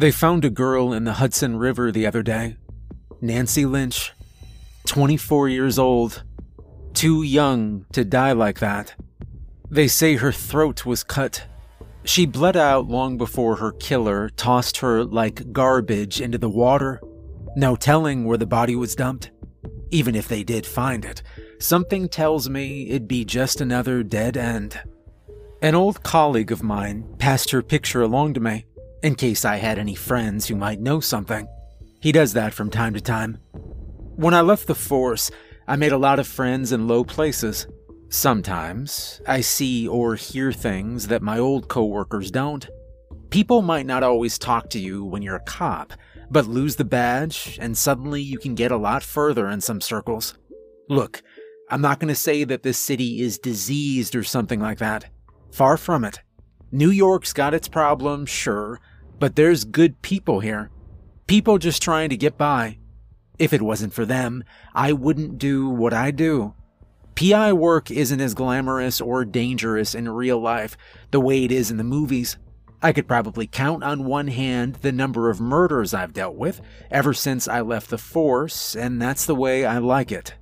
They found a girl in the Hudson River the other day. Nancy Lynch, 24 years old, too young to die like that. They say her throat was cut. She bled out long before her killer tossed her like garbage into the water. No telling where the body was dumped. Even if they did find it, something tells me it'd be just another dead end. An old colleague of mine passed her picture along to me, in case I had any friends who might know something. He does that from time to time. When I left the force, I made a lot of friends in low places. Sometimes I see or hear things that my old coworkers don't. People might not always talk to you when you're a cop, but lose the badge and suddenly you can get a lot further in some circles. Look, I'm not going to say that this city is diseased or something like that. Far from it. New York's got its problems, sure, but there's good people here. People just trying to get by. If it wasn't for them, I wouldn't do what I do. PI work isn't as glamorous or dangerous in real life the way it is in the movies. I could probably count on one hand the number of murders I've dealt with ever since I left the force, and that's the way I like it.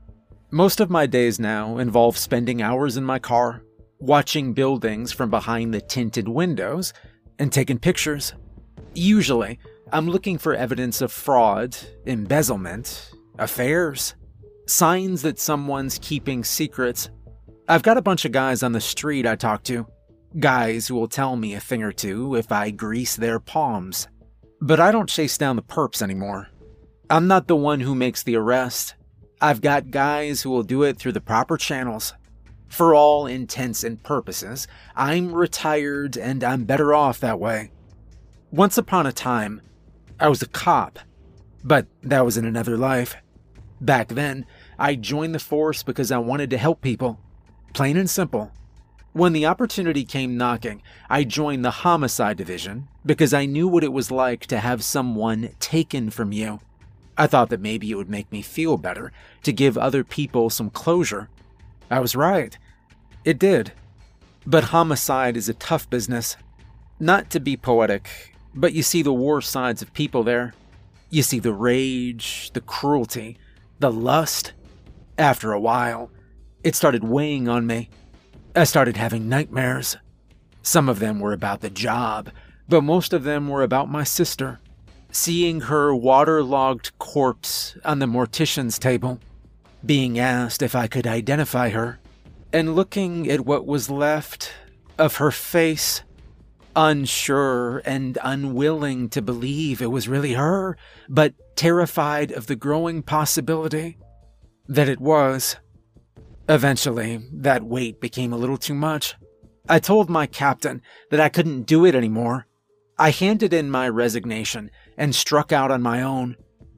Most of my days now involve spending hours in my car, watching buildings from behind the tinted windows, and taking pictures. Usually, I'm looking for evidence of fraud, embezzlement, affairs, signs that someone's keeping secrets. I've got a bunch of guys on the street I talk to, guys who will tell me a thing or two if I grease their palms. But I don't chase down the perps anymore. I'm not the one who makes the arrest. I've got guys who will do it through the proper channels. For all intents and purposes, I'm retired and I'm better off that way. Once upon a time, I was a cop, but that was in another life. Back then, I joined the force because I wanted to help people. Plain and simple. When the opportunity came knocking, I joined the homicide division because I knew what it was like to have someone taken from you. I thought that maybe it would make me feel better to give other people some closure. I was right. It did. But homicide is a tough business. Not to be poetic, but you see the war sides of people there. You see the rage, the cruelty, the lust. After a while, it started weighing on me. I started having nightmares. Some of them were about the job, but most of them were about my sister seeing her waterlogged corpse on the mortician's table, being asked if I could identify her, and looking at what was left of her face, unsure and unwilling to believe it was really her, but terrified of the growing possibility that it was. Eventually, that weight became a little too much. I told my captain that I couldn't do it anymore. I handed in my resignation and struck out on my own.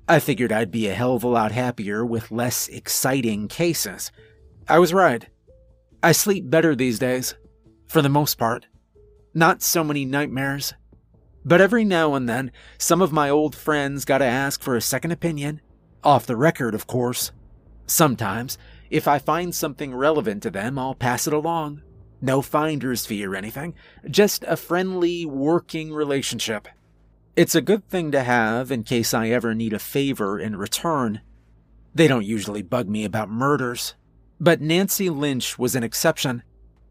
I figured I'd be a hell of a lot happier with less exciting cases. I was right. I sleep better these days, for the most part. Not so many nightmares. But every now and then, some of my old friends gotta ask for a second opinion. Off the record, of course. Sometimes, if I find something relevant to them, I'll pass it along. No finder's fee or anything, just a friendly, working relationship. It's a good thing to have in case I ever need a favor in return. They don't usually bug me about murders, but Nancy Lynch was an exception.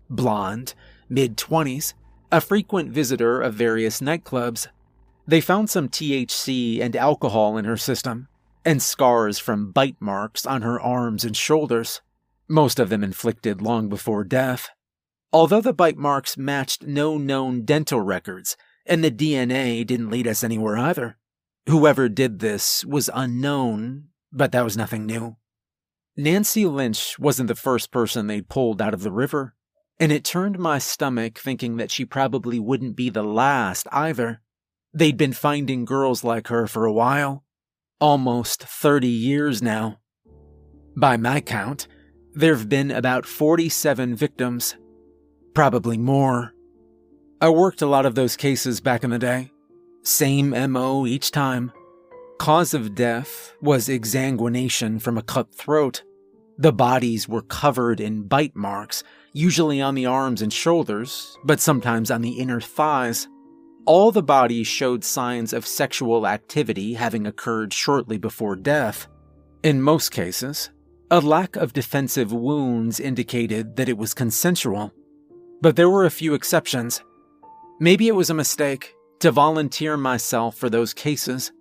Blonde, mid 20s, a frequent visitor of various nightclubs. They found some THC and alcohol in her system, and scars from bite marks on her arms and shoulders, most of them inflicted long before death. Although the bite marks matched no known dental records, and the DNA didn't lead us anywhere either. Whoever did this was unknown, but that was nothing new. Nancy Lynch wasn't the first person they'd pulled out of the river, and it turned my stomach thinking that she probably wouldn't be the last either. They'd been finding girls like her for a while, almost 30 years now. By my count, there've been about 47 victims, probably more. I worked a lot of those cases back in the day. Same MO each time. Cause of death was exsanguination from a cut throat. The bodies were covered in bite marks, usually on the arms and shoulders, but sometimes on the inner thighs. All the bodies showed signs of sexual activity having occurred shortly before death. In most cases, a lack of defensive wounds indicated that it was consensual. But there were a few exceptions. Maybe it was a mistake to volunteer myself for those cases.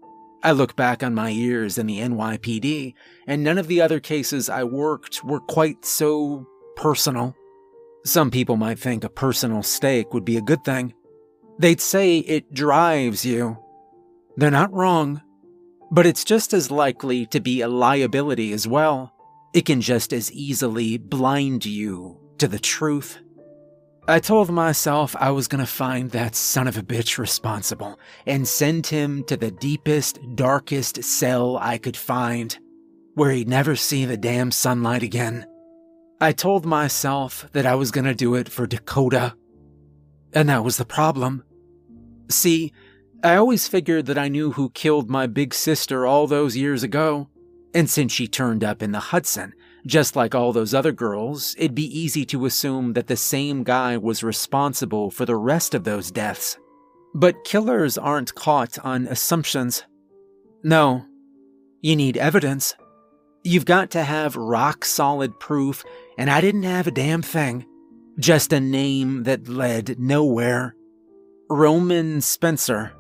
I look back on my years in the NYPD, and none of the other cases I worked were quite so personal. Some people might think a personal stake would be a good thing. They'd say it drives you. They're not wrong, but it's just as likely to be a liability as well. It can just as easily blind you to the truth. I told myself I was gonna find that son of a bitch responsible and send him to the deepest, darkest cell I could find, where he'd never see the damn sunlight again. I told myself that I was gonna do it for Dakota. And that was the problem. See, I always figured that I knew who killed my big sister all those years ago, and since she turned up in the Hudson, just like all those other girls, it'd be easy to assume that the same guy was responsible for the rest of those deaths. But killers aren't caught on assumptions. No, you need evidence. You've got to have rock solid proof, and I didn't have a damn thing. Just a name that led nowhere. Roman Spencer.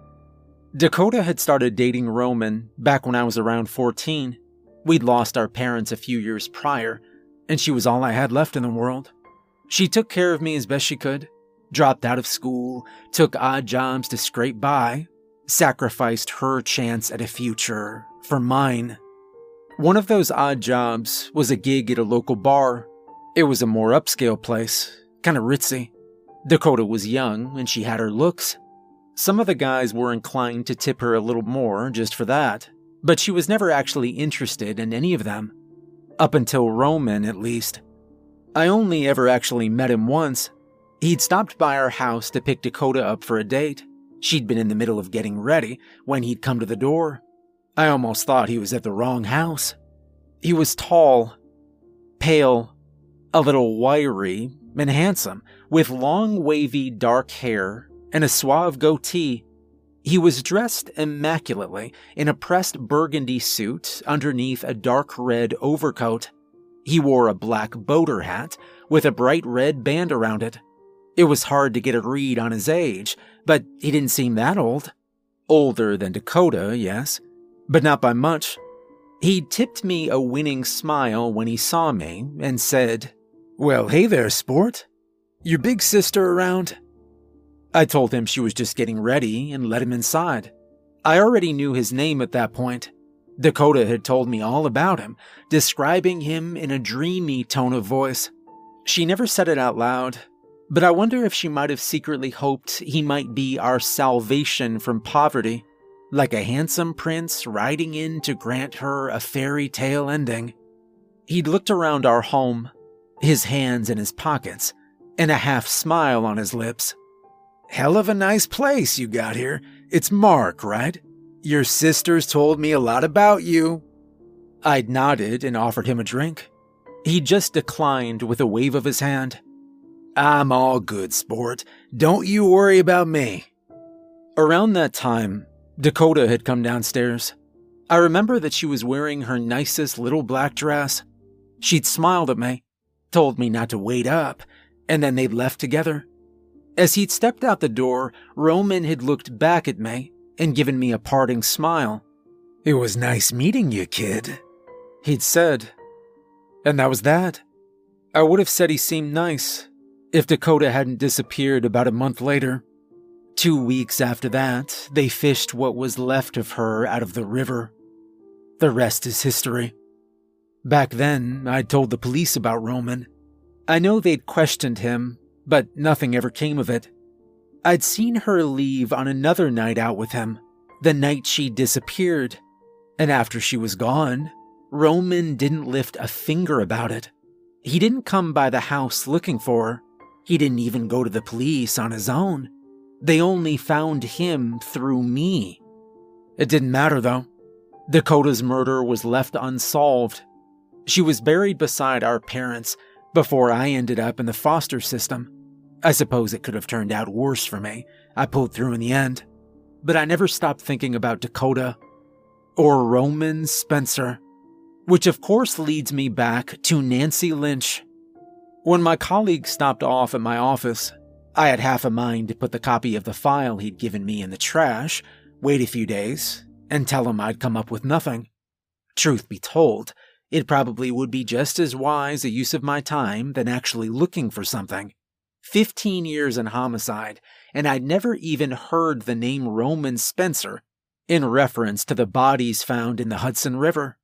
Dakota had started dating Roman back when I was around 14. We'd lost our parents a few years prior, and she was all I had left in the world. She took care of me as best she could, dropped out of school, took odd jobs to scrape by, sacrificed her chance at a future for mine. One of those odd jobs was a gig at a local bar. It was a more upscale place, kind of ritzy. Dakota was young and she had her looks. Some of the guys were inclined to tip her a little more just for that but she was never actually interested in any of them. Up until Roman, at least. I only ever actually met him once. He'd stopped by our house to pick Dakota up for a date. She'd been in the middle of getting ready when he'd come to the door. I almost thought he was at the wrong house. He was tall, pale, a little wiry, and handsome, with long, wavy, dark hair and a suave goatee he was dressed immaculately in a pressed burgundy suit underneath a dark red overcoat. He wore a black boater hat with a bright red band around it. It was hard to get a read on his age, but he didn't seem that old. Older than Dakota, yes, but not by much. He tipped me a winning smile when he saw me and said, Well, hey there, sport. Your big sister around? I told him she was just getting ready and let him inside. I already knew his name at that point. Dakota had told me all about him, describing him in a dreamy tone of voice. She never said it out loud, but I wonder if she might have secretly hoped he might be our salvation from poverty, like a handsome prince riding in to grant her a fairy tale ending. He'd looked around our home, his hands in his pockets, and a half smile on his lips. Hell of a nice place you got here. It's Mark, right? Your sisters told me a lot about you. I'd nodded and offered him a drink. He just declined with a wave of his hand. I'm all good, sport. Don't you worry about me. Around that time, Dakota had come downstairs. I remember that she was wearing her nicest little black dress. She'd smiled at me, told me not to wait up, and then they'd left together. As he'd stepped out the door, Roman had looked back at me and given me a parting smile. It was nice meeting you, kid, he'd said. And that was that. I would have said he seemed nice if Dakota hadn't disappeared about a month later. Two weeks after that, they fished what was left of her out of the river. The rest is history. Back then, I'd told the police about Roman. I know they'd questioned him but nothing ever came of it. I'd seen her leave on another night out with him, the night she disappeared, and after she was gone, Roman didn't lift a finger about it. He didn't come by the house looking for her. He didn't even go to the police on his own. They only found him through me. It didn't matter though. Dakota's murder was left unsolved. She was buried beside our parents before I ended up in the foster system. I suppose it could have turned out worse for me. I pulled through in the end. But I never stopped thinking about Dakota or Roman Spencer, which of course leads me back to Nancy Lynch. When my colleague stopped off at my office, I had half a mind to put the copy of the file he'd given me in the trash, wait a few days, and tell him I'd come up with nothing. Truth be told, it probably would be just as wise a use of my time than actually looking for something. 15 years in homicide, and I'd never even heard the name Roman Spencer in reference to the bodies found in the Hudson River.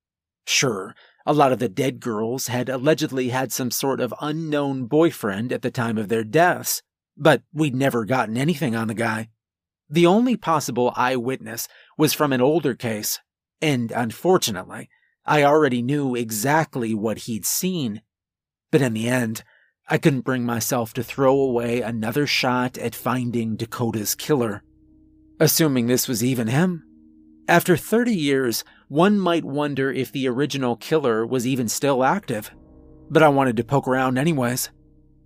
Sure, a lot of the dead girls had allegedly had some sort of unknown boyfriend at the time of their deaths, but we'd never gotten anything on the guy. The only possible eyewitness was from an older case, and unfortunately, I already knew exactly what he'd seen. But in the end, I couldn't bring myself to throw away another shot at finding Dakota's killer. Assuming this was even him. After 30 years, one might wonder if the original killer was even still active. But I wanted to poke around anyways.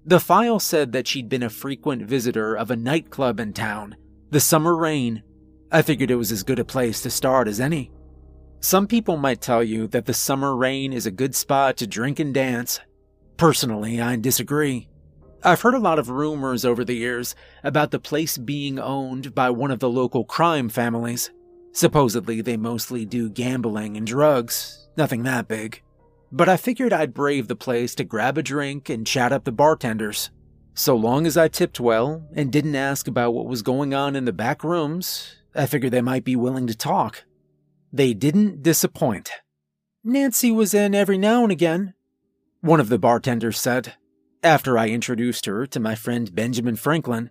The file said that she'd been a frequent visitor of a nightclub in town, the Summer Rain. I figured it was as good a place to start as any. Some people might tell you that the Summer Rain is a good spot to drink and dance, Personally, I disagree. I've heard a lot of rumors over the years about the place being owned by one of the local crime families. Supposedly, they mostly do gambling and drugs, nothing that big. But I figured I'd brave the place to grab a drink and chat up the bartenders. So long as I tipped well and didn't ask about what was going on in the back rooms, I figured they might be willing to talk. They didn't disappoint. Nancy was in every now and again, one of the bartenders said, after I introduced her to my friend Benjamin Franklin.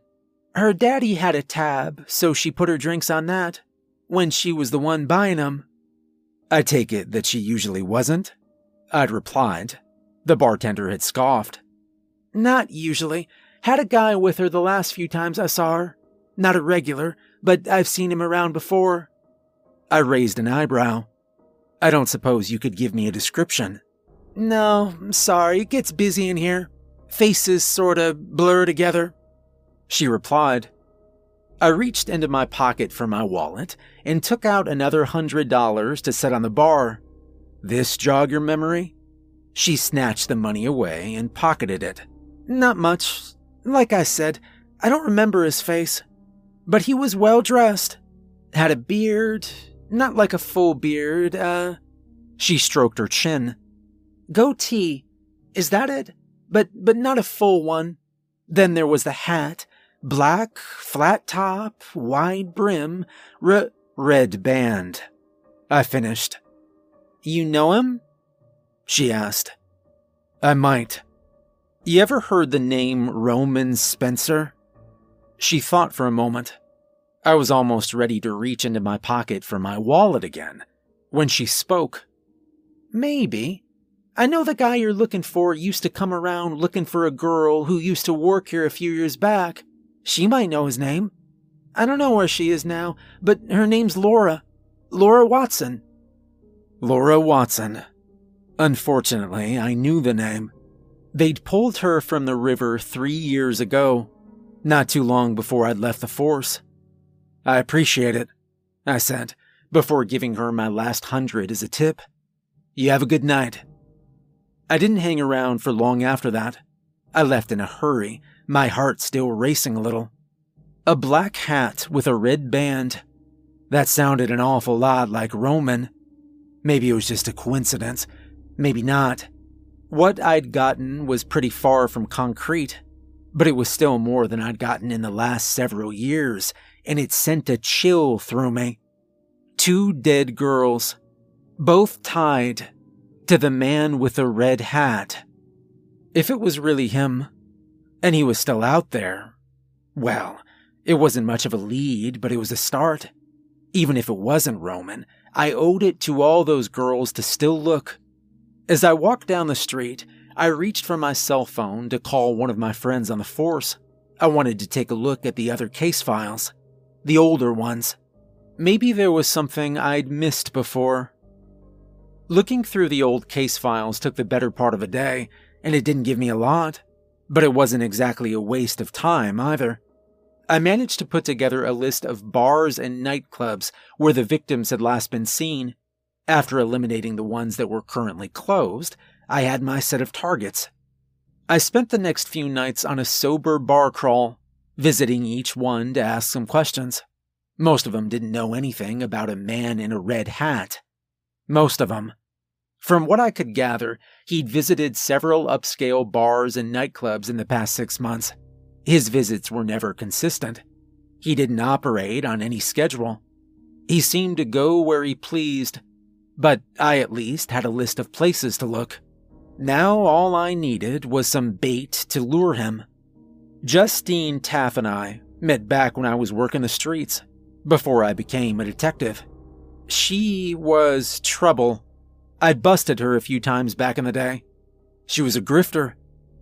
Her daddy had a tab, so she put her drinks on that, when she was the one buying 'em. I take it that she usually wasn't? I'd replied. The bartender had scoffed. Not usually. Had a guy with her the last few times I saw her. Not a regular, but I've seen him around before. I raised an eyebrow. I don't suppose you could give me a description. No, I'm sorry, it gets busy in here. Faces sorta blur together. She replied. I reached into my pocket for my wallet and took out another hundred dollars to set on the bar. This jog your memory? She snatched the money away and pocketed it. Not much. Like I said, I don't remember his face. But he was well dressed. Had a beard, not like a full beard, uh. She stroked her chin. Goatee. Is that it? But but not a full one. Then there was the hat. Black, flat top, wide brim, r- red band. I finished. You know him? She asked. I might. You ever heard the name Roman Spencer? She thought for a moment. I was almost ready to reach into my pocket for my wallet again when she spoke. Maybe. I know the guy you're looking for used to come around looking for a girl who used to work here a few years back. She might know his name. I don't know where she is now, but her name's Laura. Laura Watson. Laura Watson. Unfortunately, I knew the name. They'd pulled her from the river three years ago, not too long before I'd left the force. I appreciate it, I said, before giving her my last hundred as a tip. You have a good night. I didn't hang around for long after that. I left in a hurry, my heart still racing a little. A black hat with a red band. That sounded an awful lot like Roman. Maybe it was just a coincidence. Maybe not. What I'd gotten was pretty far from concrete, but it was still more than I'd gotten in the last several years, and it sent a chill through me. Two dead girls, both tied to the man with the red hat. If it was really him, and he was still out there, well, it wasn't much of a lead, but it was a start. Even if it wasn't Roman, I owed it to all those girls to still look. As I walked down the street, I reached for my cell phone to call one of my friends on the force. I wanted to take a look at the other case files, the older ones. Maybe there was something I'd missed before. Looking through the old case files took the better part of a day, and it didn't give me a lot. But it wasn't exactly a waste of time either. I managed to put together a list of bars and nightclubs where the victims had last been seen. After eliminating the ones that were currently closed, I had my set of targets. I spent the next few nights on a sober bar crawl, visiting each one to ask some questions. Most of them didn't know anything about a man in a red hat. Most of them. From what I could gather, he'd visited several upscale bars and nightclubs in the past six months. His visits were never consistent. He didn't operate on any schedule. He seemed to go where he pleased, but I at least had a list of places to look. Now all I needed was some bait to lure him. Justine Taff and I met back when I was working the streets, before I became a detective. She was trouble. I'd busted her a few times back in the day. She was a grifter,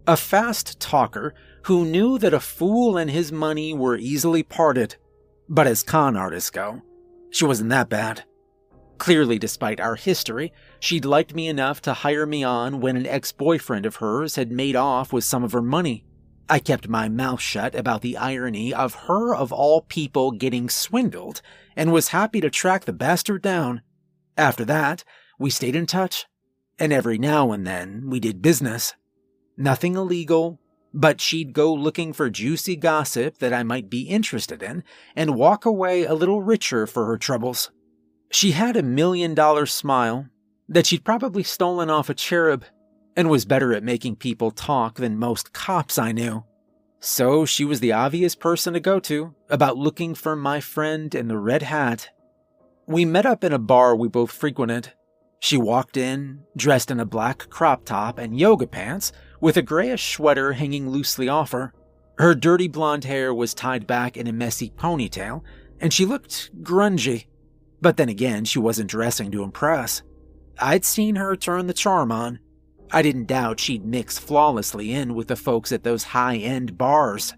a fast talker who knew that a fool and his money were easily parted. But as con artists go, she wasn't that bad. Clearly, despite our history, she'd liked me enough to hire me on when an ex boyfriend of hers had made off with some of her money. I kept my mouth shut about the irony of her, of all people, getting swindled, and was happy to track the bastard down. After that, we stayed in touch, and every now and then we did business. Nothing illegal, but she'd go looking for juicy gossip that I might be interested in and walk away a little richer for her troubles. She had a million dollar smile that she'd probably stolen off a cherub and was better at making people talk than most cops I knew. So she was the obvious person to go to about looking for my friend in the red hat. We met up in a bar we both frequented. She walked in, dressed in a black crop top and yoga pants, with a grayish sweater hanging loosely off her. Her dirty blonde hair was tied back in a messy ponytail, and she looked grungy. But then again, she wasn't dressing to impress. I'd seen her turn the charm on. I didn't doubt she'd mix flawlessly in with the folks at those high end bars.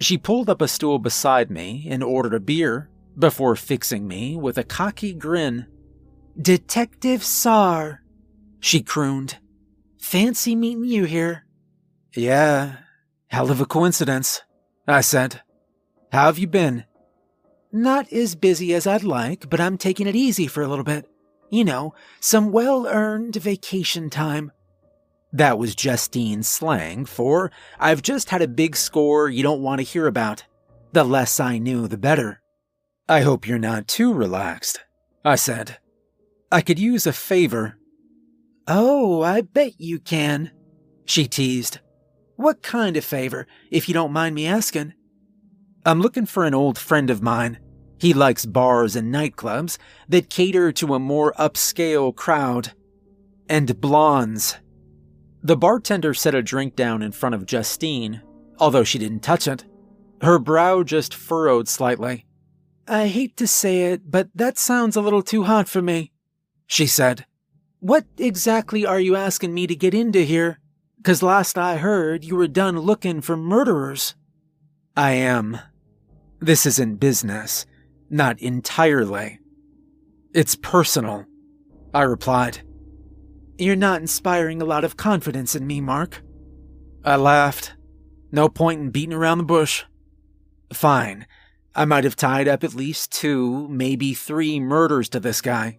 She pulled up a stool beside me and ordered a beer before fixing me with a cocky grin. Detective Sar, she crooned. Fancy meeting you here. Yeah, hell of a coincidence, I said. How have you been? Not as busy as I'd like, but I'm taking it easy for a little bit. You know, some well earned vacation time. That was Justine's slang for I've just had a big score you don't want to hear about. The less I knew, the better. I hope you're not too relaxed, I said. I could use a favor. Oh, I bet you can, she teased. What kind of favor, if you don't mind me asking? I'm looking for an old friend of mine. He likes bars and nightclubs that cater to a more upscale crowd. And blondes. The bartender set a drink down in front of Justine, although she didn't touch it. Her brow just furrowed slightly. I hate to say it, but that sounds a little too hot for me, she said. What exactly are you asking me to get into here? Cause last I heard, you were done looking for murderers. I am. This isn't business. Not entirely. It's personal, I replied. You're not inspiring a lot of confidence in me, Mark. I laughed. No point in beating around the bush. Fine. I might have tied up at least two, maybe three murders to this guy.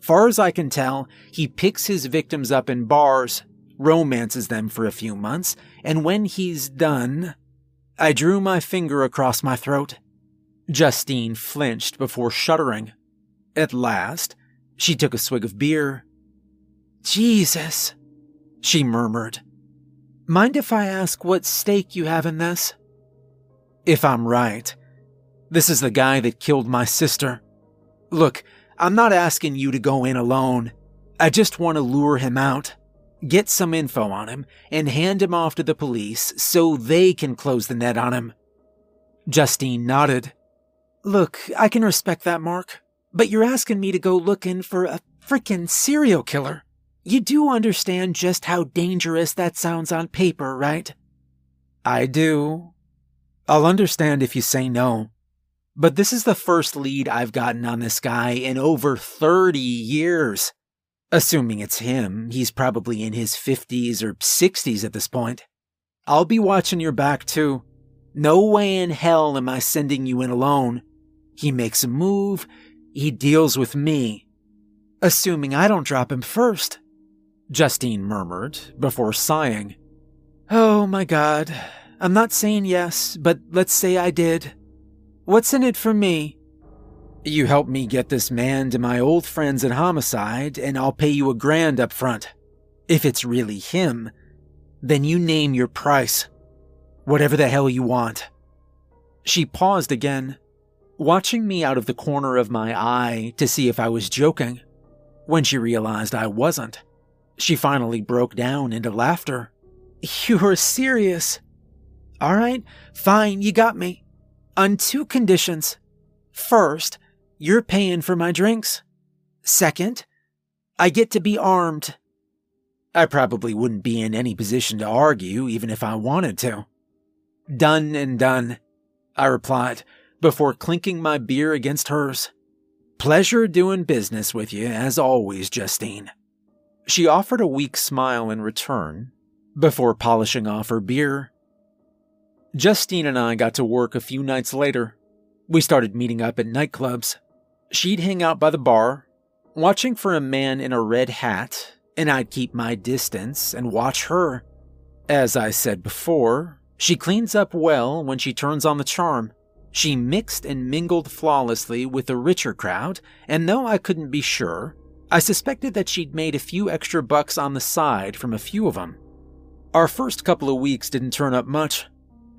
Far as I can tell, he picks his victims up in bars, romances them for a few months, and when he's done, I drew my finger across my throat. Justine flinched before shuddering. At last, she took a swig of beer. Jesus, she murmured. Mind if I ask what stake you have in this? If I'm right, this is the guy that killed my sister. Look, I'm not asking you to go in alone. I just want to lure him out, get some info on him, and hand him off to the police so they can close the net on him. Justine nodded. Look, I can respect that, Mark, but you're asking me to go looking for a frickin' serial killer. You do understand just how dangerous that sounds on paper, right? I do. I'll understand if you say no. But this is the first lead I've gotten on this guy in over 30 years. Assuming it's him, he's probably in his 50s or 60s at this point. I'll be watching your back too. No way in hell am I sending you in alone. He makes a move, he deals with me. Assuming I don't drop him first, Justine murmured before sighing. Oh my god, I'm not saying yes, but let's say I did. What's in it for me? You help me get this man to my old friends at Homicide, and I'll pay you a grand up front. If it's really him, then you name your price. Whatever the hell you want. She paused again, watching me out of the corner of my eye to see if I was joking. When she realized I wasn't, she finally broke down into laughter. You're serious? All right, fine, you got me. On two conditions. First, you're paying for my drinks. Second, I get to be armed. I probably wouldn't be in any position to argue, even if I wanted to. Done and done, I replied, before clinking my beer against hers. Pleasure doing business with you, as always, Justine. She offered a weak smile in return, before polishing off her beer. Justine and I got to work a few nights later. We started meeting up at nightclubs. She'd hang out by the bar, watching for a man in a red hat, and I'd keep my distance and watch her. As I said before, she cleans up well when she turns on the charm. She mixed and mingled flawlessly with the richer crowd, and though I couldn't be sure, I suspected that she'd made a few extra bucks on the side from a few of them. Our first couple of weeks didn't turn up much.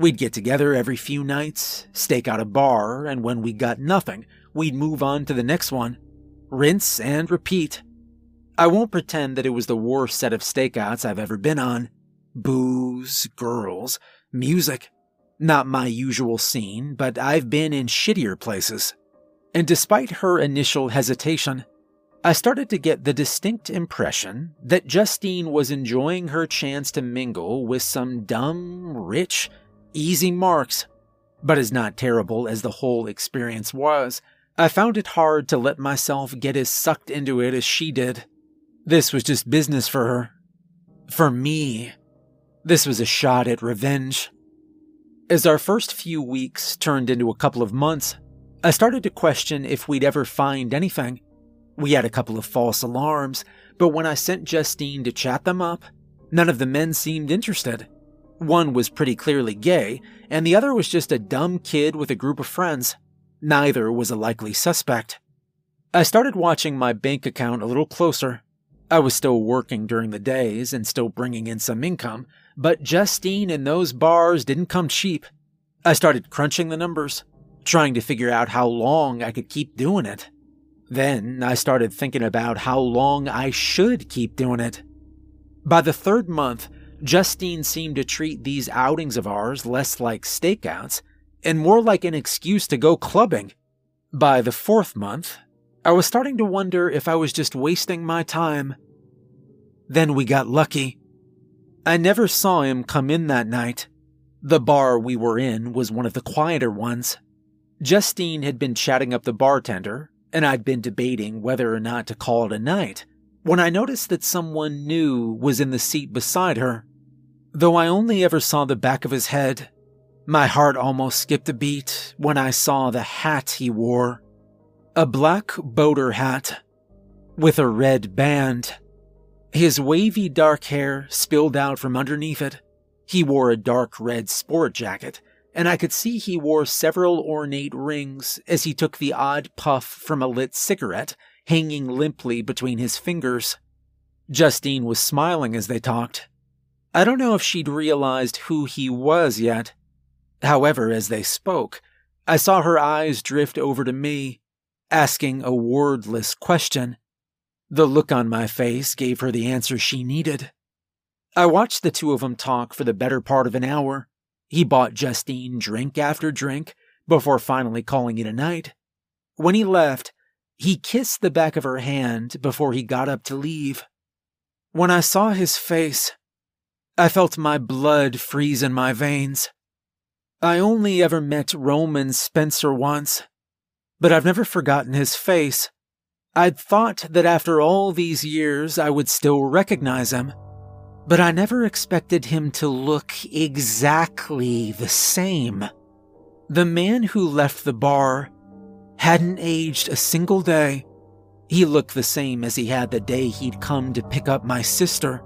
We'd get together every few nights, stake out a bar, and when we got nothing, we'd move on to the next one. Rinse and repeat. I won't pretend that it was the worst set of stakeouts I've ever been on. Booze, girls, music. Not my usual scene, but I've been in shittier places. And despite her initial hesitation, I started to get the distinct impression that Justine was enjoying her chance to mingle with some dumb, rich, easy marks. But as not terrible as the whole experience was, I found it hard to let myself get as sucked into it as she did. This was just business for her. For me, this was a shot at revenge. As our first few weeks turned into a couple of months, I started to question if we'd ever find anything. We had a couple of false alarms, but when I sent Justine to chat them up, none of the men seemed interested. One was pretty clearly gay, and the other was just a dumb kid with a group of friends. Neither was a likely suspect. I started watching my bank account a little closer. I was still working during the days and still bringing in some income, but Justine and those bars didn't come cheap. I started crunching the numbers, trying to figure out how long I could keep doing it. Then I started thinking about how long I should keep doing it. By the third month, Justine seemed to treat these outings of ours less like stakeouts and more like an excuse to go clubbing. By the fourth month, I was starting to wonder if I was just wasting my time. Then we got lucky. I never saw him come in that night. The bar we were in was one of the quieter ones. Justine had been chatting up the bartender, and I'd been debating whether or not to call it a night when I noticed that someone new was in the seat beside her. Though I only ever saw the back of his head, my heart almost skipped a beat when I saw the hat he wore. A black boater hat with a red band. His wavy dark hair spilled out from underneath it. He wore a dark red sport jacket, and I could see he wore several ornate rings as he took the odd puff from a lit cigarette hanging limply between his fingers. Justine was smiling as they talked. I don't know if she'd realized who he was yet, However, as they spoke, I saw her eyes drift over to me, asking a wordless question. The look on my face gave her the answer she needed. I watched the two of them talk for the better part of an hour. He bought Justine drink after drink before finally calling it a night. When he left, he kissed the back of her hand before he got up to leave. When I saw his face, I felt my blood freeze in my veins. I only ever met Roman Spencer once, but I've never forgotten his face. I'd thought that after all these years I would still recognize him, but I never expected him to look exactly the same. The man who left the bar hadn't aged a single day. He looked the same as he had the day he'd come to pick up my sister.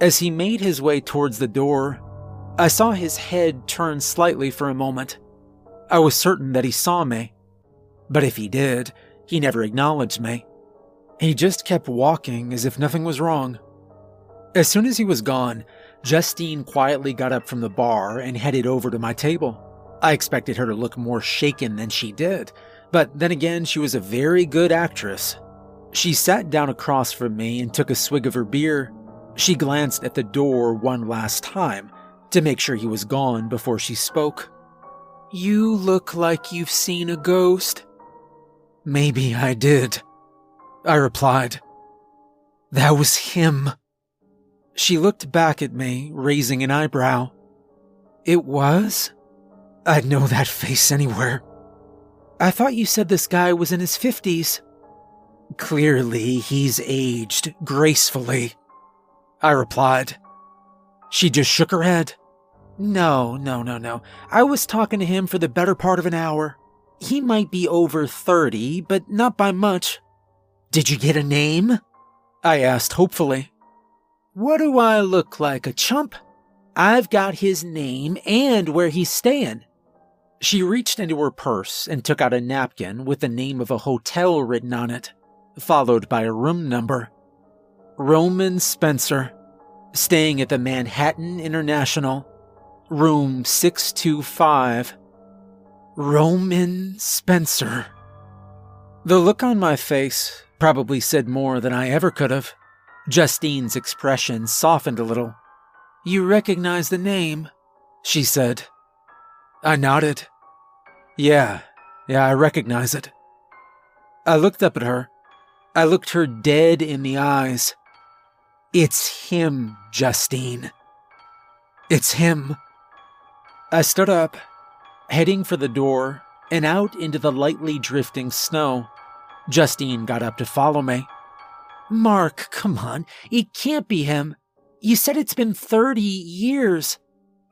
As he made his way towards the door, I saw his head turn slightly for a moment. I was certain that he saw me. But if he did, he never acknowledged me. He just kept walking as if nothing was wrong. As soon as he was gone, Justine quietly got up from the bar and headed over to my table. I expected her to look more shaken than she did, but then again, she was a very good actress. She sat down across from me and took a swig of her beer. She glanced at the door one last time to make sure he was gone before she spoke. You look like you've seen a ghost. Maybe I did, I replied. That was him. She looked back at me, raising an eyebrow. It was? I'd know that face anywhere. I thought you said this guy was in his 50s. Clearly, he's aged gracefully, I replied. She just shook her head. No, no, no, no. I was talking to him for the better part of an hour. He might be over 30, but not by much. Did you get a name? I asked hopefully. What do I look like, a chump? I've got his name and where he's staying. She reached into her purse and took out a napkin with the name of a hotel written on it, followed by a room number. Roman Spencer, staying at the Manhattan International, room 625. Roman Spencer. The look on my face probably said more than I ever could have. Justine's expression softened a little. You recognize the name, she said. I nodded. Yeah, yeah, I recognize it. I looked up at her. I looked her dead in the eyes. It's him, Justine. It's him. I stood up, heading for the door and out into the lightly drifting snow. Justine got up to follow me. Mark, come on. It can't be him. You said it's been 30 years.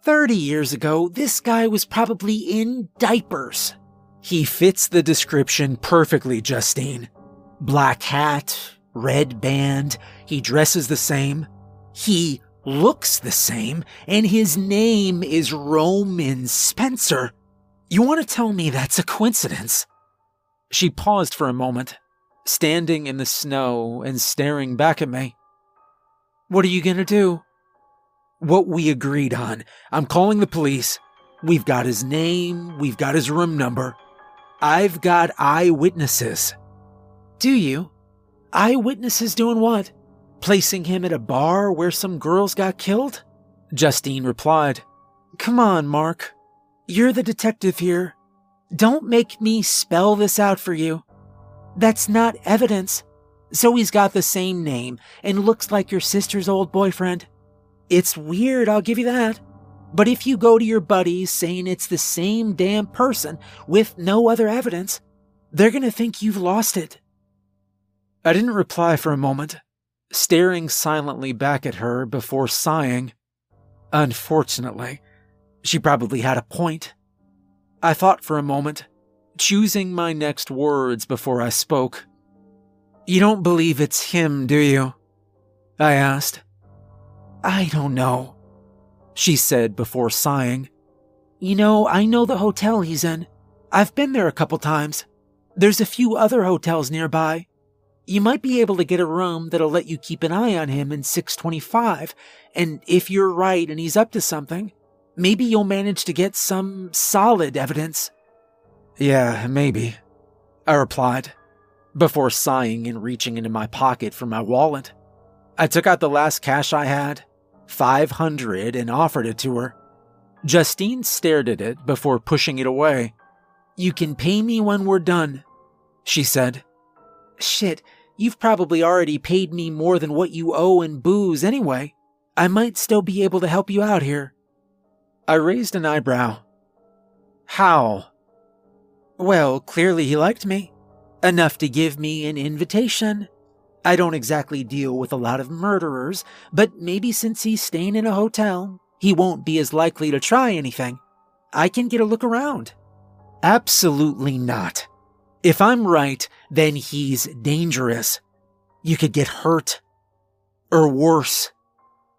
30 years ago, this guy was probably in diapers. He fits the description perfectly, Justine. Black hat, red band, he dresses the same. He looks the same, and his name is Roman Spencer. You want to tell me that's a coincidence? She paused for a moment, standing in the snow and staring back at me. What are you gonna do? What we agreed on. I'm calling the police. We've got his name, we've got his room number. I've got eyewitnesses. Do you? Eyewitnesses doing what? Placing him at a bar where some girls got killed? Justine replied. Come on, Mark. You're the detective here. Don't make me spell this out for you. That's not evidence. Zoe's got the same name and looks like your sister's old boyfriend. It's weird, I'll give you that. But if you go to your buddies saying it's the same damn person with no other evidence, they're gonna think you've lost it. I didn't reply for a moment, staring silently back at her before sighing. Unfortunately, she probably had a point. I thought for a moment, choosing my next words before I spoke. You don't believe it's him, do you? I asked. I don't know, she said before sighing. You know, I know the hotel he's in. I've been there a couple times. There's a few other hotels nearby. You might be able to get a room that'll let you keep an eye on him in 625, and if you're right and he's up to something, maybe you'll manage to get some solid evidence. Yeah, maybe, I replied, before sighing and reaching into my pocket for my wallet. I took out the last cash I had, 500, and offered it to her. Justine stared at it before pushing it away. You can pay me when we're done, she said. Shit, you've probably already paid me more than what you owe in booze anyway. I might still be able to help you out here. I raised an eyebrow. How? Well, clearly he liked me. Enough to give me an invitation. I don't exactly deal with a lot of murderers, but maybe since he's staying in a hotel, he won't be as likely to try anything. I can get a look around. Absolutely not. If I'm right, then he's dangerous. You could get hurt. Or worse.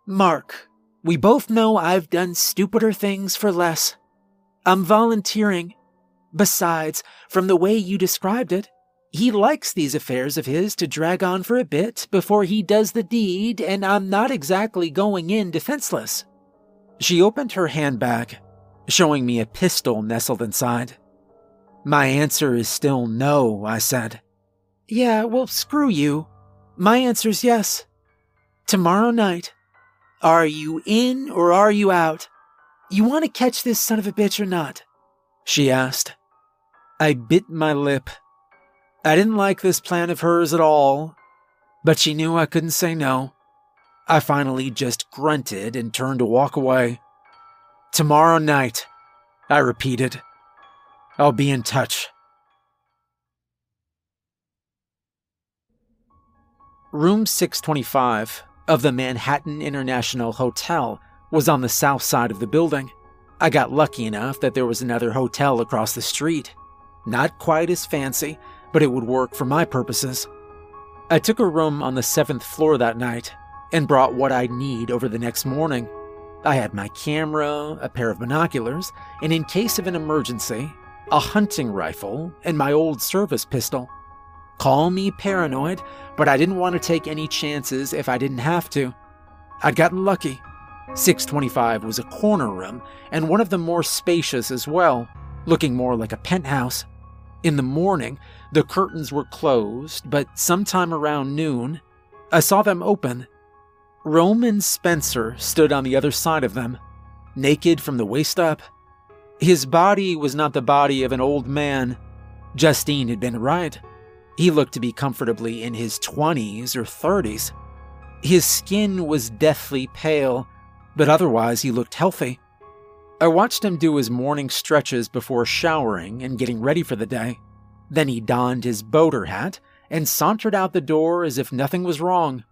Mark, we both know I've done stupider things for less. I'm volunteering. Besides, from the way you described it, he likes these affairs of his to drag on for a bit before he does the deed, and I'm not exactly going in defenseless. She opened her handbag, showing me a pistol nestled inside. My answer is still no, I said. Yeah, well, screw you. My answer's yes. Tomorrow night. Are you in or are you out? You want to catch this son of a bitch or not? She asked. I bit my lip. I didn't like this plan of hers at all, but she knew I couldn't say no. I finally just grunted and turned to walk away. Tomorrow night, I repeated. I'll be in touch. Room 625 of the Manhattan International Hotel was on the south side of the building. I got lucky enough that there was another hotel across the street. Not quite as fancy, but it would work for my purposes. I took a room on the seventh floor that night and brought what I'd need over the next morning. I had my camera, a pair of binoculars, and in case of an emergency, a hunting rifle, and my old service pistol. Call me paranoid, but I didn't want to take any chances if I didn't have to. I'd gotten lucky. 625 was a corner room, and one of the more spacious as well, looking more like a penthouse. In the morning, the curtains were closed, but sometime around noon, I saw them open. Roman Spencer stood on the other side of them, naked from the waist up. His body was not the body of an old man. Justine had been right. He looked to be comfortably in his 20s or 30s. His skin was deathly pale, but otherwise he looked healthy. I watched him do his morning stretches before showering and getting ready for the day. Then he donned his boater hat and sauntered out the door as if nothing was wrong.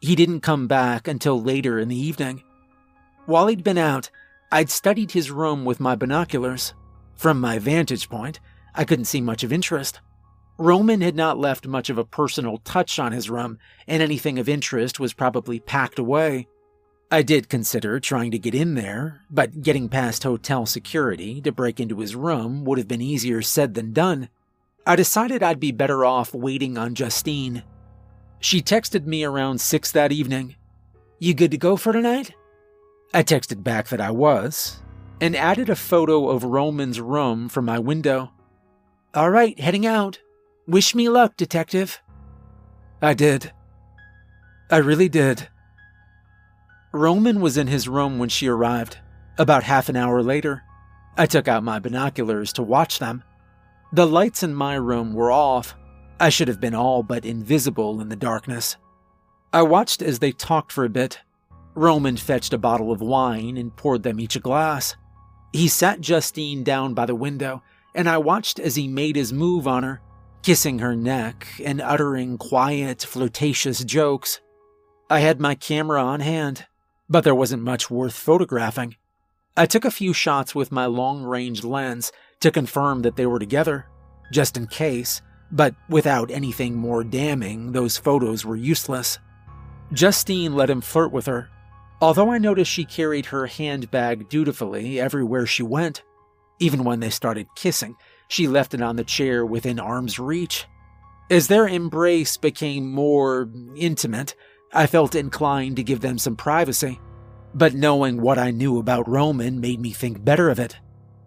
He didn't come back until later in the evening. While he'd been out, I'd studied his room with my binoculars. From my vantage point, I couldn't see much of interest. Roman had not left much of a personal touch on his room, and anything of interest was probably packed away. I did consider trying to get in there, but getting past hotel security to break into his room would have been easier said than done. I decided I'd be better off waiting on Justine. She texted me around 6 that evening. You good to go for tonight? I texted back that I was, and added a photo of Roman's room from my window. All right, heading out. Wish me luck, detective. I did. I really did. Roman was in his room when she arrived, about half an hour later. I took out my binoculars to watch them. The lights in my room were off. I should have been all but invisible in the darkness. I watched as they talked for a bit, Roman fetched a bottle of wine and poured them each a glass. He sat Justine down by the window, and I watched as he made his move on her, kissing her neck and uttering quiet, flirtatious jokes. I had my camera on hand, but there wasn't much worth photographing. I took a few shots with my long range lens to confirm that they were together, just in case, but without anything more damning, those photos were useless. Justine let him flirt with her, Although I noticed she carried her handbag dutifully everywhere she went, even when they started kissing, she left it on the chair within arm's reach. As their embrace became more intimate, I felt inclined to give them some privacy. But knowing what I knew about Roman made me think better of it.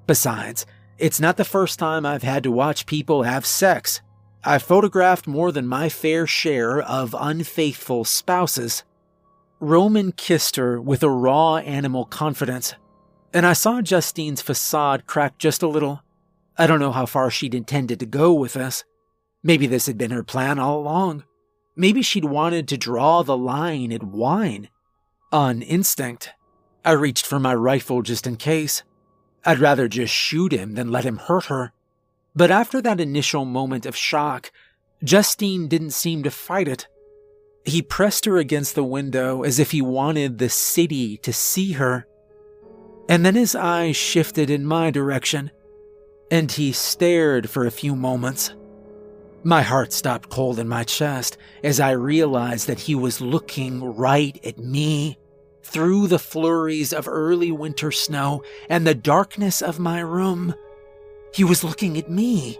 Besides, it's not the first time I've had to watch people have sex. I've photographed more than my fair share of unfaithful spouses. Roman kissed her with a raw animal confidence, and I saw Justine's facade crack just a little. I don't know how far she'd intended to go with this. Maybe this had been her plan all along. Maybe she'd wanted to draw the line at wine. On instinct, I reached for my rifle just in case. I'd rather just shoot him than let him hurt her. But after that initial moment of shock, Justine didn't seem to fight it. He pressed her against the window as if he wanted the city to see her. And then his eyes shifted in my direction, and he stared for a few moments. My heart stopped cold in my chest as I realized that he was looking right at me through the flurries of early winter snow and the darkness of my room. He was looking at me.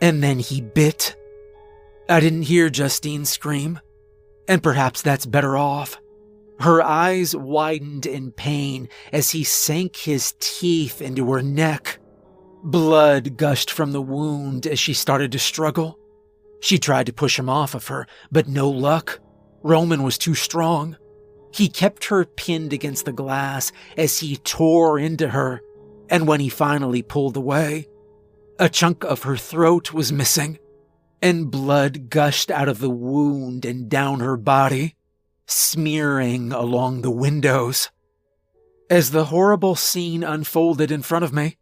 And then he bit. I didn't hear Justine scream, and perhaps that's better off. Her eyes widened in pain as he sank his teeth into her neck. Blood gushed from the wound as she started to struggle. She tried to push him off of her, but no luck. Roman was too strong. He kept her pinned against the glass as he tore into her, and when he finally pulled away, a chunk of her throat was missing, and blood gushed out of the wound and down her body, smearing along the windows. As the horrible scene unfolded in front of me,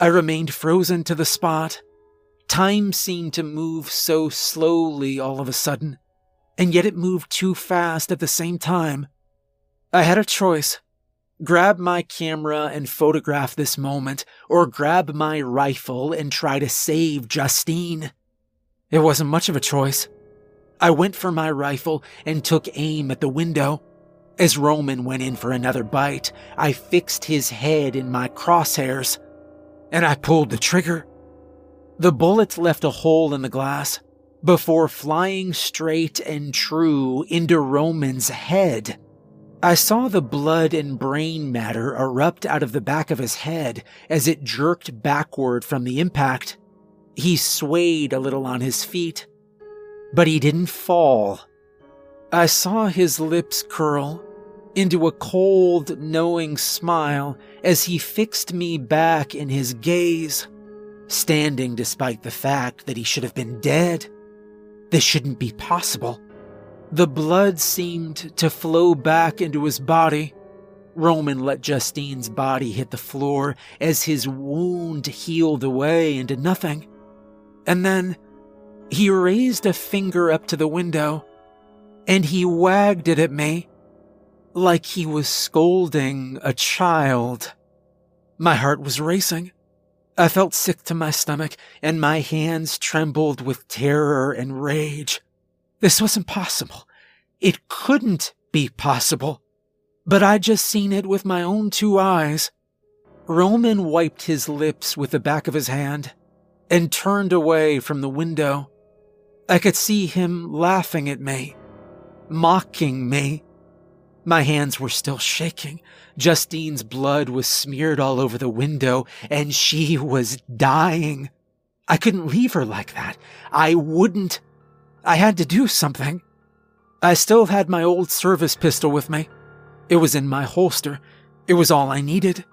I remained frozen to the spot. Time seemed to move so slowly all of a sudden, and yet it moved too fast at the same time. I had a choice grab my camera and photograph this moment, or grab my rifle and try to save Justine. It wasn't much of a choice. I went for my rifle and took aim at the window. As Roman went in for another bite, I fixed his head in my crosshairs and I pulled the trigger. The bullet left a hole in the glass before flying straight and true into Roman's head. I saw the blood and brain matter erupt out of the back of his head as it jerked backward from the impact. He swayed a little on his feet, but he didn't fall. I saw his lips curl into a cold, knowing smile as he fixed me back in his gaze, standing despite the fact that he should have been dead. This shouldn't be possible. The blood seemed to flow back into his body. Roman let Justine's body hit the floor as his wound healed away into nothing. And then he raised a finger up to the window and he wagged it at me like he was scolding a child. My heart was racing. I felt sick to my stomach, and my hands trembled with terror and rage. This was impossible. It couldn't be possible. But I'd just seen it with my own two eyes. Roman wiped his lips with the back of his hand and turned away from the window. I could see him laughing at me, mocking me. My hands were still shaking. Justine's blood was smeared all over the window, and she was dying. I couldn't leave her like that. I wouldn't. I had to do something. I still had my old service pistol with me. It was in my holster. It was all I needed.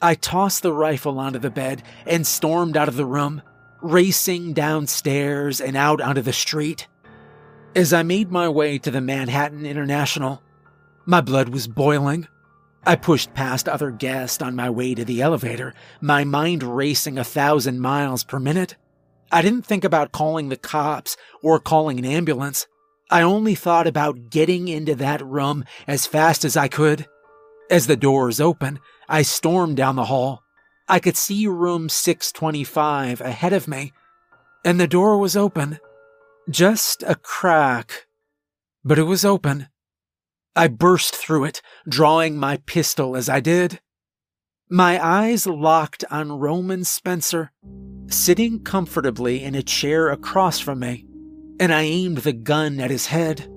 I tossed the rifle onto the bed and stormed out of the room, racing downstairs and out onto the street. As I made my way to the Manhattan International, my blood was boiling. I pushed past other guests on my way to the elevator, my mind racing a thousand miles per minute. I didn't think about calling the cops or calling an ambulance. I only thought about getting into that room as fast as I could. As the doors opened, I stormed down the hall. I could see room 625 ahead of me, and the door was open. Just a crack, but it was open. I burst through it, drawing my pistol as I did. My eyes locked on Roman Spencer, sitting comfortably in a chair across from me, and I aimed the gun at his head.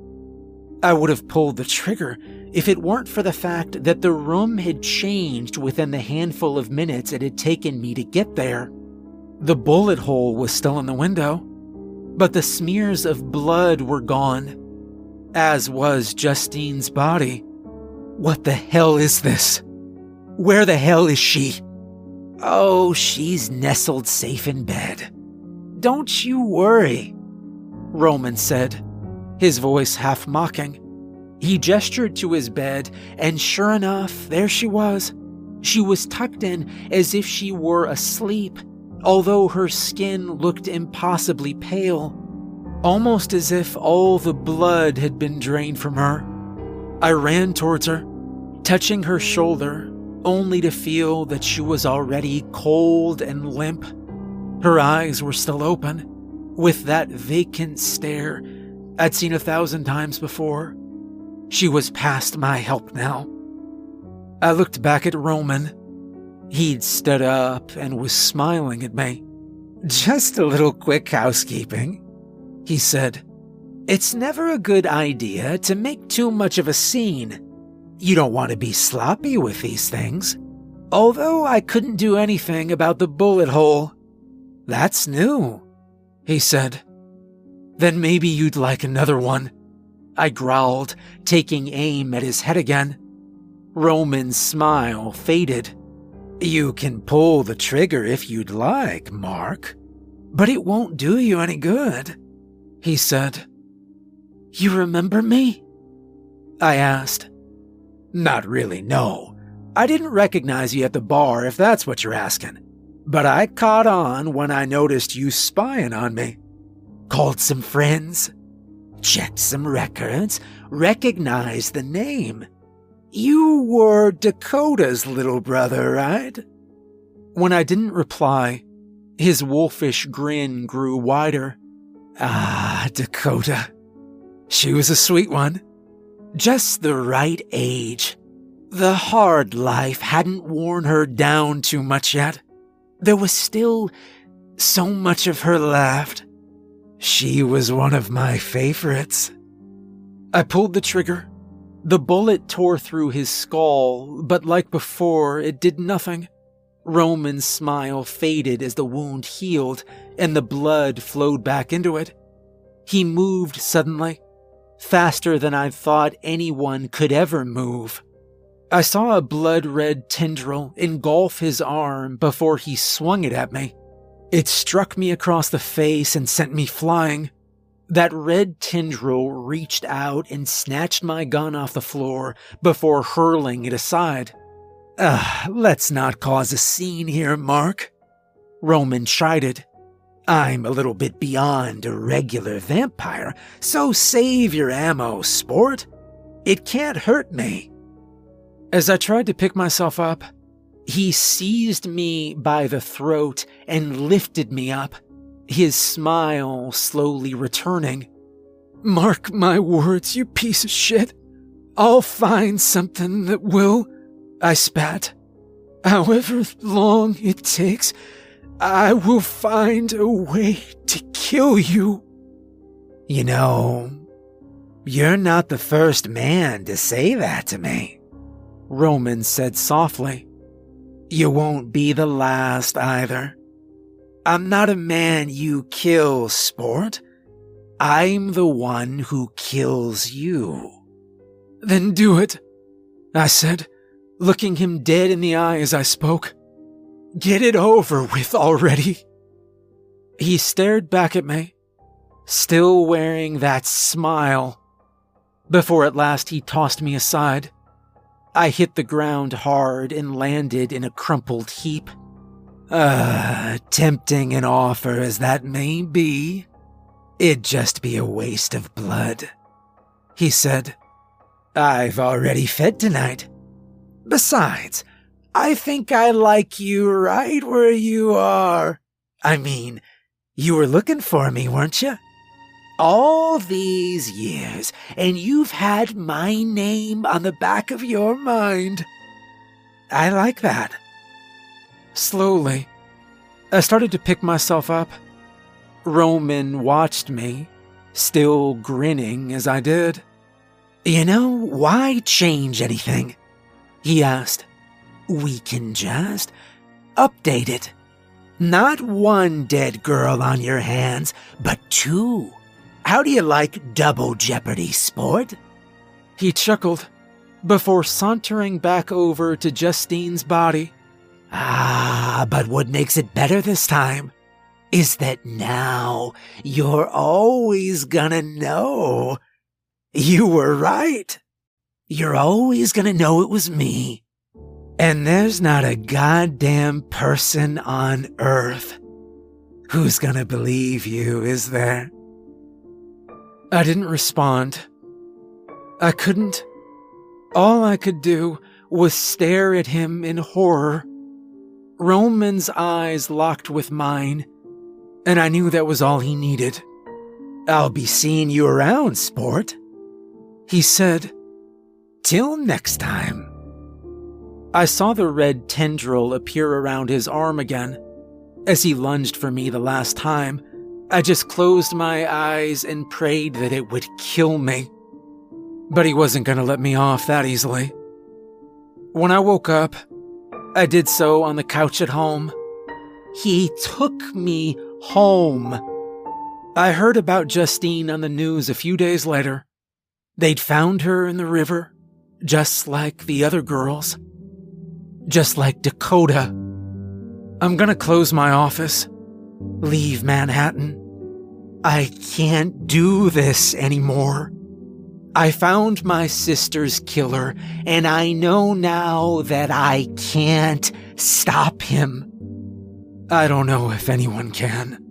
I would have pulled the trigger if it weren't for the fact that the room had changed within the handful of minutes it had taken me to get there. The bullet hole was still in the window, but the smears of blood were gone as was Justine's body. What the hell is this? Where the hell is she? Oh, she's nestled safe in bed. Don't you worry, Roman said, his voice half mocking. He gestured to his bed, and sure enough, there she was. She was tucked in as if she were asleep, although her skin looked impossibly pale. almost as if all the blood had been drained from her. I ran towards her, touching her shoulder, only to feel that she was already cold and limp. Her eyes were still open, with that vacant stare I'd seen a thousand times before. She was past my help now. I looked back at Roman. He'd stood up and was smiling at me. Just a little quick housekeeping, he said. It's never a good idea to make too much of a scene. You don't want to be sloppy with these things. Although I couldn't do anything about the bullet hole. That's new, he said. Then maybe you'd like another one. I growled, taking aim at his head again. Roman's smile faded. You can pull the trigger if you'd like, Mark, but it won't do you any good, he said. You remember me? I asked. Not really, no. I didn't recognize you at the bar if that's what you're asking. But I caught on when I noticed you spying on me called some friends, checked some records, recognized the name. You were Dakota's little brother, right? When I didn't reply, his wolfish grin grew wider. Ah, Dakota. She was a sweet one. Just the right age. The hard life hadn't worn her down too much yet. There was still so much of her left. She was one of my favorites. I pulled the trigger. The bullet tore through his skull, but like before, it did nothing. Roman's smile faded as the wound healed and the blood flowed back into it. He moved suddenly, faster than I thought anyone could ever move. I saw a blood red tendril engulf his arm before he swung it at me. It struck me across the face and sent me flying. That red tendril reached out and snatched my gun off the floor before hurling it aside. Ugh, let's not cause a scene here, Mark. Roman chided. I'm a little bit beyond a regular vampire, so save your ammo, sport. It can't hurt me. As I tried to pick myself up, he seized me by the throat and lifted me up, his smile slowly returning. Mark my words, you piece of shit. I'll find something that will, I spat. However long it takes, I will find a way to kill you. You know, you're not the first man to say that to me, Roman said softly. You won't be the last either. I'm not a man you kill, sport. I'm the one who kills you. Then do it, I said, looking him dead in the eye as I spoke. Get it over with already. He stared back at me, still wearing that smile, before at last he tossed me aside. I hit the ground hard and landed in a crumpled heap. Ah, uh, tempting an offer as that may be, it'd just be a waste of blood. He said, I've already fed tonight. Besides, I think I like you right where you are. I mean, you were looking for me, weren't you? All these years, and you've had my name on the back of your mind. I like that. Slowly, I started to pick myself up. Roman watched me, still grinning as I did. You know, why change anything? He asked. We can just update it. Not one dead girl on your hands, but two. How do you like double jeopardy, sport? He chuckled before sauntering back over to Justine's body. Ah, but what makes it better this time is that now you're always gonna know. You were right. You're always gonna know it was me. And there's not a goddamn person on earth who's gonna believe you, is there? I didn't respond. I couldn't. All I could do was stare at him in horror. Roman's eyes locked with mine, and I knew that was all he needed. I'll be seeing you around, sport, he said. Till next time. I saw the red tendril appear around his arm again. As he lunged for me the last time, I just closed my eyes and prayed that it would kill me. But he wasn't going to let me off that easily. When I woke up, I did so on the couch at home. He took me home. I heard about Justine on the news a few days later. They'd found her in the river, just like the other girls. Just like Dakota. I'm gonna close my office. Leave Manhattan. I can't do this anymore. I found my sister's killer, and I know now that I can't stop him. I don't know if anyone can.